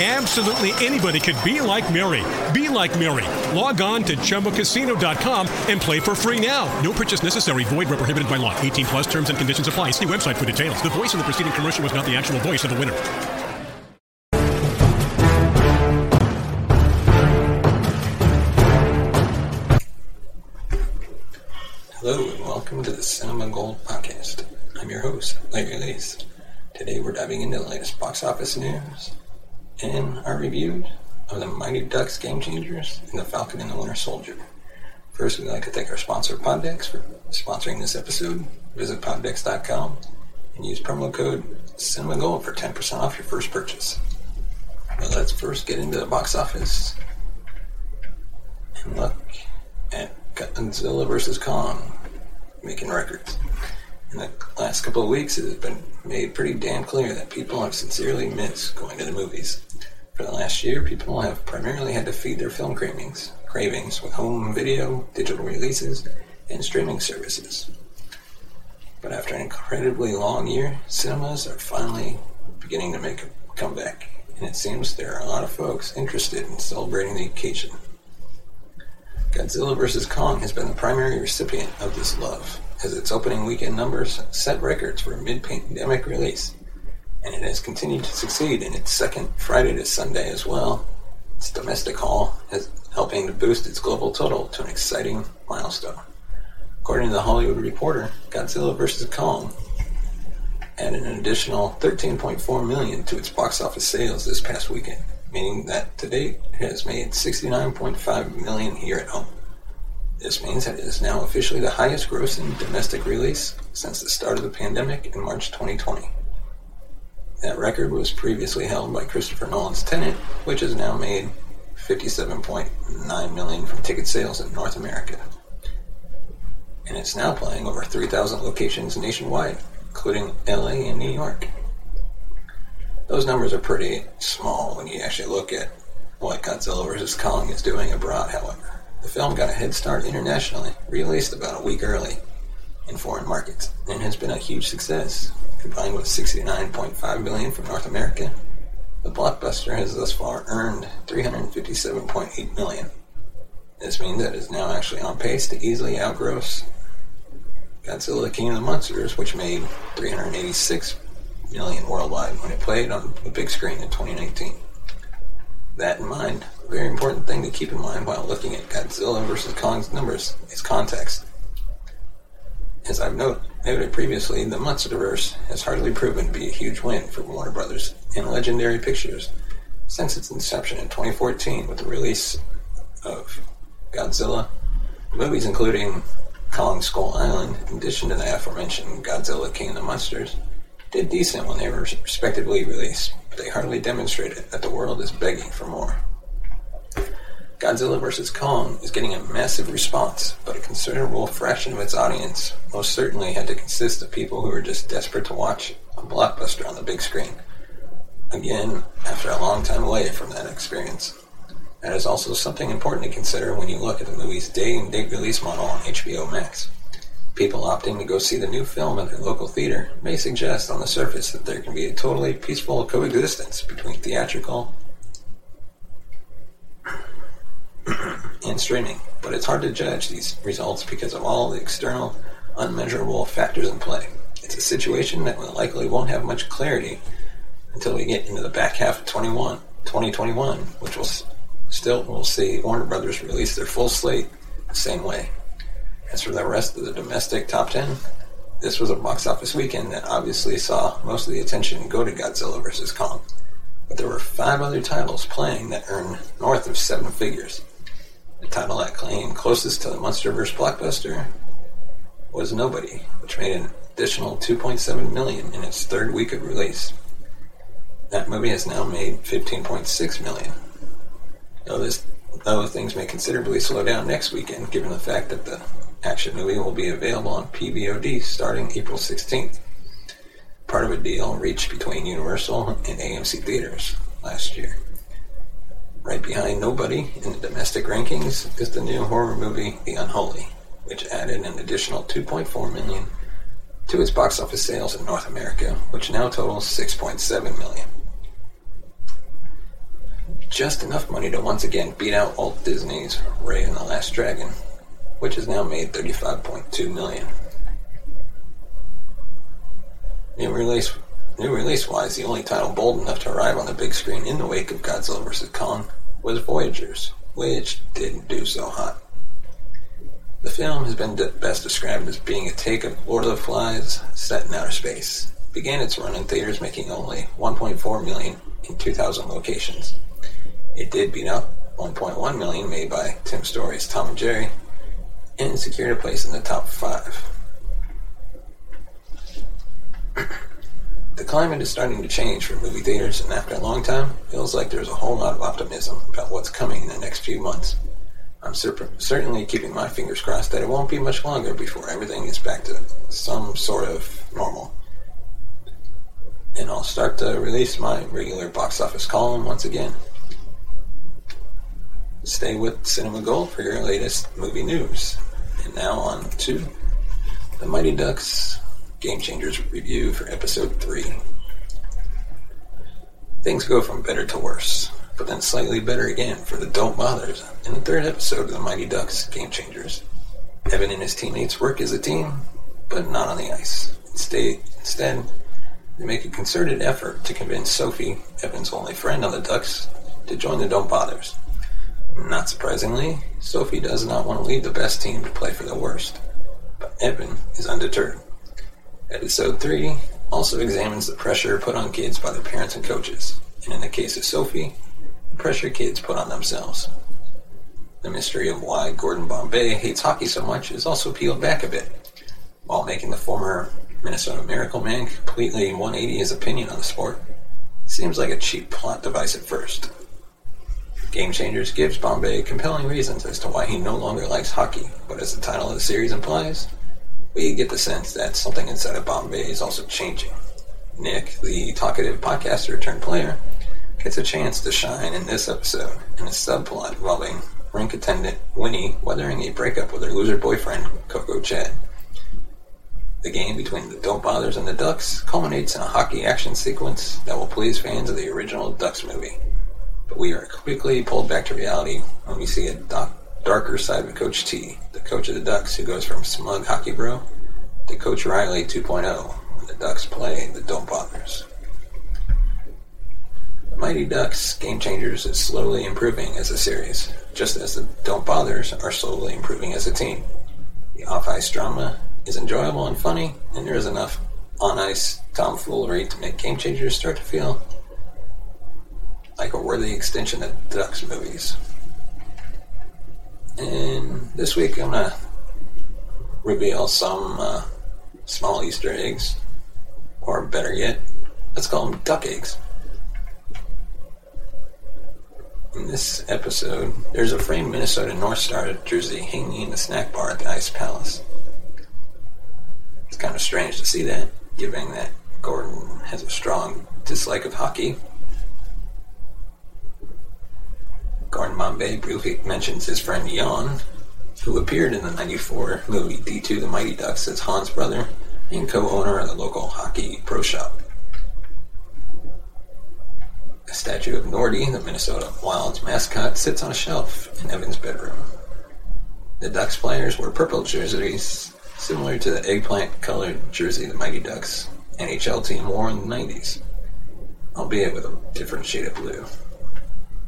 Absolutely anybody could be like Mary. Be like Mary. Log on to ChumbaCasino.com and play for free now. No purchase necessary. Void where prohibited by law. 18 plus terms and conditions apply. See website for details. The voice of the preceding commercial was not the actual voice of the winner. Hello and welcome to the Cinema Gold Podcast. I'm your host, Larry Lees. Today we're diving into the latest box office news and our review of the Mighty Ducks Game Changers and the Falcon and the Winter Soldier. First, we'd like to thank our sponsor, Poddex, for sponsoring this episode. Visit poddex.com and use promo code CinemaGold for 10% off your first purchase. Let's first get into the box office and look at Godzilla vs. Kong making records. In the last couple of weeks, it has been made pretty damn clear that people have sincerely missed going to the movies. For the last year, people have primarily had to feed their film cravings, cravings with home video, digital releases, and streaming services. But after an incredibly long year, cinemas are finally beginning to make a comeback, and it seems there are a lot of folks interested in celebrating the occasion. Godzilla vs. Kong has been the primary recipient of this love, as its opening weekend numbers set records for a mid-pandemic release, and it has continued to succeed in its second Friday to Sunday as well. Its domestic haul is helping to boost its global total to an exciting milestone. According to the Hollywood Reporter, Godzilla vs. Kong added an additional 13.4 million to its box office sales this past weekend, meaning that to date it has made 69.5 million here at home. This means that it is now officially the highest grossing domestic release since the start of the pandemic in March 2020. That record was previously held by Christopher Nolan's Tenet, which has now made 57.9 million from ticket sales in North America. And it's now playing over 3,000 locations nationwide, including LA and New York. Those numbers are pretty small when you actually look at what Godzilla vs. Kong is doing abroad, however. The film got a head start internationally, released about a week early in foreign markets, and has been a huge success. Combined with 69.5 million from North America, the blockbuster has thus far earned 357.8 million. This means that it is now actually on pace to easily outgross Godzilla King of the Monsters, which made 386 million worldwide when it played on the big screen in 2019. That in mind, a very important thing to keep in mind while looking at Godzilla vs. Kong's numbers is context. As I've note, noted previously, the Monsterverse has hardly proven to be a huge win for Warner Brothers and Legendary Pictures since its inception in 2014 with the release of Godzilla, movies including Kong Skull Island, in addition to the aforementioned Godzilla King of the Monsters, did decent when they were respectively released, but they hardly demonstrated that the world is begging for more. Godzilla vs. Kong is getting a massive response, but a considerable fraction of its audience most certainly had to consist of people who were just desperate to watch a blockbuster on the big screen. Again, after a long time away from that experience. That is also something important to consider when you look at the movie's day and date release model on HBO Max. People opting to go see the new film at their local theater may suggest on the surface that there can be a totally peaceful coexistence between theatrical and streaming, but it's hard to judge these results because of all the external, unmeasurable factors in play. It's a situation that likely won't have much clarity until we get into the back half of 21, 2021, which will still we'll see Warner Brothers release their full slate the same way. As for the rest of the domestic top 10, This was a box office weekend that obviously saw most of the attention go to Godzilla vs. Kong, but there were five other titles playing that earned north of seven figures. The title that claimed closest to the MonsterVerse blockbuster was Nobody, which made an additional 2.7 million in its third week of release. That movie has now made 15.6 million. Though this, though things may considerably slow down next weekend, given the fact that the action movie will be available on PVOD starting April 16th. Part of a deal reached between Universal and AMC Theaters last year. Right behind Nobody in the domestic rankings is the new horror movie The Unholy, which added an additional 2.4 million to its box office sales in North America, which now totals 6.7 million. Just enough money to once again beat out Walt Disney's Raya and the Last Dragon, which has now made 35.2 million. New release, new release wise, the only title bold enough to arrive on the big screen in the wake of Godzilla vs. Kong was Voyagers, which didn't do so hot. The film has been best described as being a take of Lord of the Flies set in outer space. Began its run in theaters making only 1.4 million in 2,000 locations. It did beat out 1.1 million made by Tim Story's Tom and Jerry, and secured a place in the top five. the climate is starting to change for movie theaters, and after a long time, feels like there's a whole lot of optimism about what's coming in the next few months. I'm sur- certainly keeping my fingers crossed that it won't be much longer before everything is back to some sort of normal. And I'll start to release my regular box office column once again. Stay with Cinema Gold for your latest movie news. Now on to the Mighty Ducks Game Changers review for episode 3. Things go from better to worse, but then slightly better again for the Don't Bothers in the third episode of the Mighty Ducks Game Changers. Evan and his teammates work as a team, but not on the ice. Instead, instead, they make a concerted effort to convince Sophie, Evan's only friend on the Ducks, to join the Don't Bothers. Not surprisingly, Sophie does not want to leave the best team to play for the worst, but Evan is undeterred. Episode 3 also examines the pressure put on kids by their parents and coaches, and in the case of Sophie, the pressure kids put on themselves. The mystery of why Gordon Bombay hates hockey so much is also peeled back a bit, while making the former Minnesota Miracle Man completely 180 his opinion on the sport. Seems like a cheap plot device at first. Game Changers gives Bombay compelling reasons as to why he no longer likes hockey, but as the title of the series implies, we get the sense that something inside of Bombay is also changing. Nick, the talkative podcaster turned player, gets a chance to shine in this episode in a subplot involving rink attendant Winnie weathering a breakup with her loser boyfriend, Coco Chad. The game between the Don't Bothers and the Ducks culminates in a hockey action sequence that will please fans of the original Ducks movie. But we are quickly pulled back to reality when we see a doc- darker side of Coach T, the coach of the Ducks, who goes from smug hockey bro to Coach Reilly 2.0 when the Ducks play the Don't Bothers. The Mighty Ducks Game Changers is slowly improving as a series, just as the Don't Bothers are slowly improving as a team. The off ice drama is enjoyable and funny, and there is enough on ice tomfoolery to make Game Changers start to feel a extension of Ducks movies. And this week I'm gonna reveal some uh, small Easter eggs, or better yet, let's call them duck eggs. In this episode, there's a framed Minnesota North Star jersey hanging in the snack bar at the Ice Palace. It's kind of strange to see that, given that Gordon has a strong dislike of hockey Gordon Bombay briefly mentions his friend Jan, who appeared in the 94 movie D2 The Mighty Ducks as Han's brother and co-owner of the local hockey pro shop. A statue of Nordy, the Minnesota Wild's mascot, sits on a shelf in Evan's bedroom. The Ducks players wear purple jerseys, similar to the eggplant-colored jersey the Mighty Ducks NHL team wore in the 90s, albeit with a different shade of blue,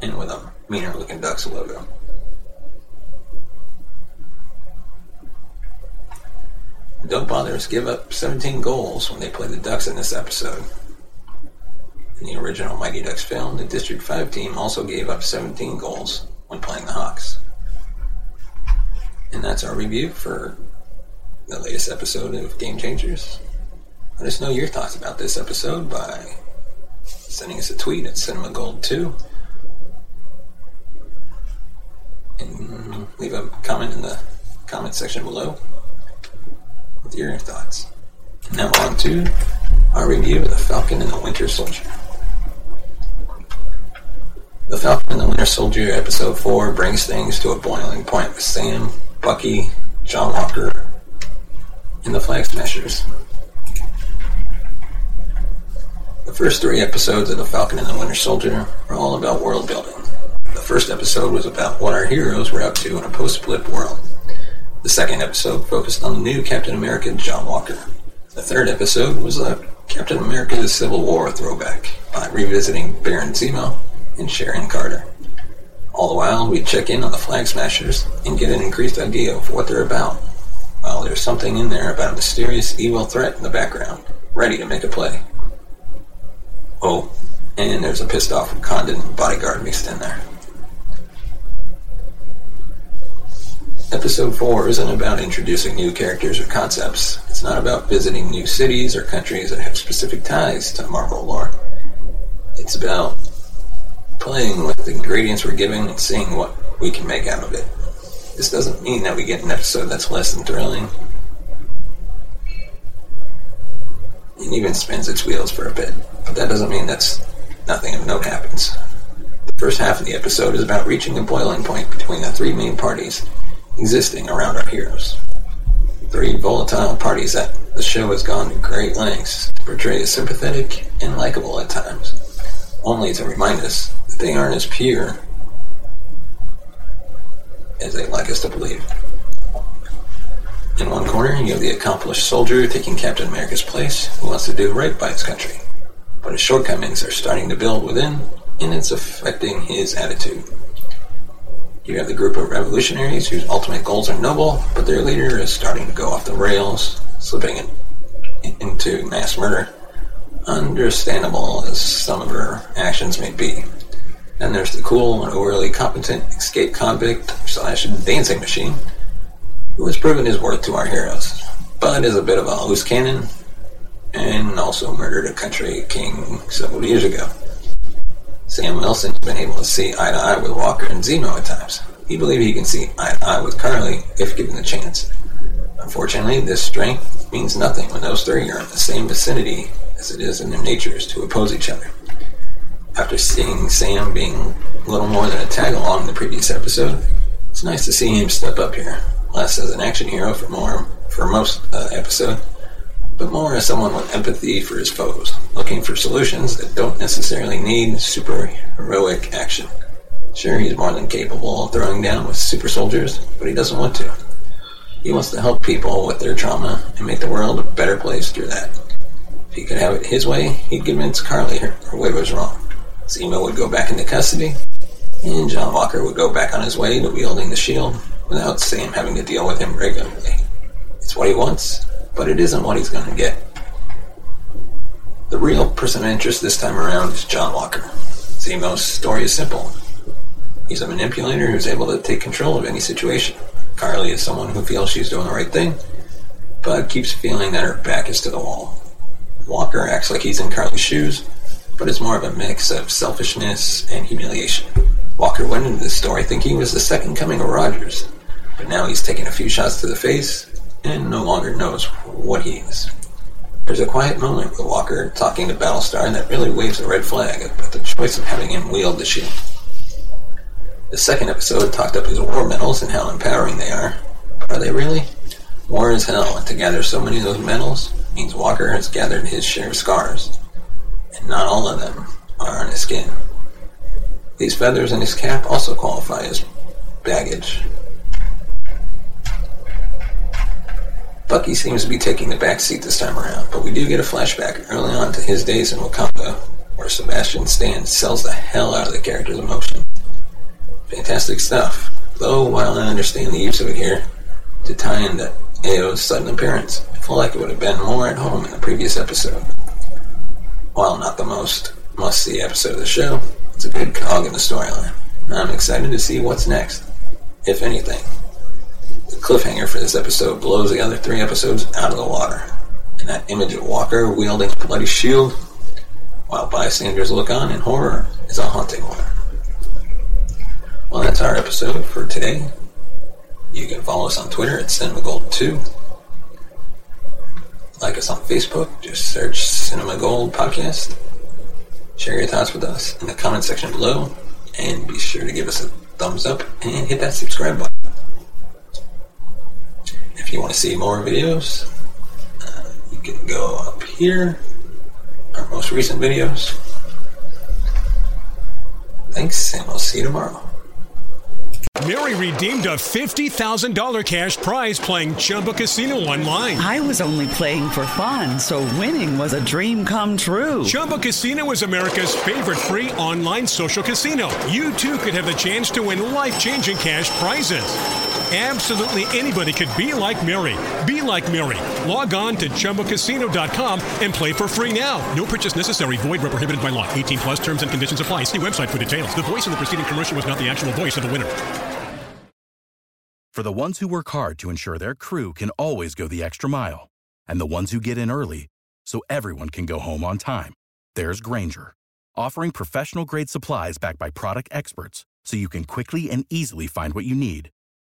and with a meaner looking Ducks logo. The Don't Bothers give up 17 goals when they play the Ducks in this episode. In the original Mighty Ducks film, the District 5 team also gave up 17 goals when playing the Hawks. And that's our review for the latest episode of Game Changers. Let us know your thoughts about this episode by sending us a tweet at CinemaGold2 and leave a comment in the comment section below with your thoughts. Now on to our review of The Falcon and the Winter Soldier. The Falcon and the Winter Soldier episode 4 brings things to a boiling point with Sam, Bucky, John Walker, and the Flag Smashers. The first three episodes of The Falcon and the Winter Soldier are all about world building. First episode was about what our heroes were up to in a post-blip world. The second episode focused on the new Captain America, John Walker. The third episode was a Captain America Civil War throwback by revisiting Baron Zemo and Sharon Carter. All the while, we check in on the Flag Smashers and get an increased idea of what they're about. While there's something in there about a mysterious evil threat in the background, ready to make a play. Oh, and there's a pissed off Wakandan bodyguard mixed in there. Episode 4 isn't about introducing new characters or concepts. It's not about visiting new cities or countries that have specific ties to Marvel lore. It's about playing with the ingredients we're given and seeing what we can make out of it. This doesn't mean that we get an episode that's less than thrilling. It even spins its wheels for a bit, but that doesn't mean that's nothing of note happens. The first half of the episode is about reaching a boiling point between the three main parties existing around our heroes. Three volatile parties that the show has gone to great lengths to portray as sympathetic and likable at times, only to remind us that they aren't as pure as they like us to believe. In one corner, you have the accomplished soldier taking Captain America's place who wants to do right by his country. But his shortcomings are starting to build within, and it's affecting his attitude. You have the group of revolutionaries whose ultimate goals are noble, but their leader is starting to go off the rails, slipping in, into mass murder, understandable as some of her actions may be. Then there's the cool and overly competent escape convict slash dancing machine, who has proven his worth to our heroes, but is a bit of a loose cannon, and also murdered a country king several years ago. Sam Wilson's been able to see eye to eye with Walker and Zemo at times. He believes he can see eye to eye with Karli if given the chance. Unfortunately, this strength means nothing when those three are in the same vicinity as it is in their natures to oppose each other. After seeing Sam being little more than a tag along in the previous episode, it's nice to see him step up here, less as an action hero for more for most uh, episode, but more as someone with empathy for his foes, looking for solutions that don't necessarily need super heroic action. Sure, he's more than capable of throwing down with super soldiers, but he doesn't want to. He wants to help people with their trauma and make the world a better place through that. If he could have it his way, he'd convince Karli her, her way was wrong. Zemo would go back into custody, and John Walker would go back on his way to wielding the shield without Sam having to deal with him regularly. It's what he wants, but it isn't what he's going to get. The real person of interest this time around is John Walker. Zemo's story is simple. He's a manipulator who's able to take control of any situation. Karli is someone who feels she's doing the right thing, but keeps feeling that her back is to the wall. Walker acts like he's in Karli's shoes, but it's more of a mix of selfishness and humiliation. Walker went into this story thinking he was the second coming of Rogers, but now he's taking a few shots to the face and no longer knows what he is. There's a quiet moment with Walker talking to Battlestar that really waves a red flag about the choice of having him wield the shield. The second episode talked up his war medals and how empowering they are. Are they really? War is hell, and to gather so many of those medals means Walker has gathered his share of scars, and not all of them are on his skin. These feathers in his cap also qualify as baggage. Bucky seems to be taking the back seat this time around, but we do get a flashback early on to his days in Wakanda, where Sebastian Stan sells the hell out of the character's emotion. Fantastic stuff, though while I understand the use of it here, to tie into Ayo's sudden appearance, it feel like it would have been more at home in the previous episode. While not the most must see episode of the show, it's a good cog in the storyline. I'm excited to see what's next, if anything. The cliffhanger for this episode blows the other three episodes out of the water, and that image of Walker wielding a bloody shield while bystanders look on in horror is a haunting one. Well, that's our episode for today. You can follow us on Twitter at CinemaGold2. Like us on Facebook, just search Cinema Gold Podcast. Share your thoughts with us in the comment section below, and be sure to give us a thumbs up and hit that subscribe button. If you want to see more videos, uh, you can go up here, our most recent videos. Thanks, and we'll see you tomorrow. Mary redeemed a $50,000 cash prize playing Chumba Casino online. I was only playing for fun, so winning was a dream come true. Chumba Casino is America's favorite free online social casino. You too could have the chance to win life changing cash prizes. Absolutely anybody could be like Mary. Be like Mary. Log on to ChumbaCasino.com and play for free now. No purchase necessary. Void where prohibited by law. 18 plus terms and conditions apply. See website for details. The voice in the preceding commercial was not the actual voice of the winner. For the ones who work hard to ensure their crew can always go the extra mile, and the ones who get in early so everyone can go home on time, there's Grainger, offering professional grade supplies backed by product experts so you can quickly and easily find what you need.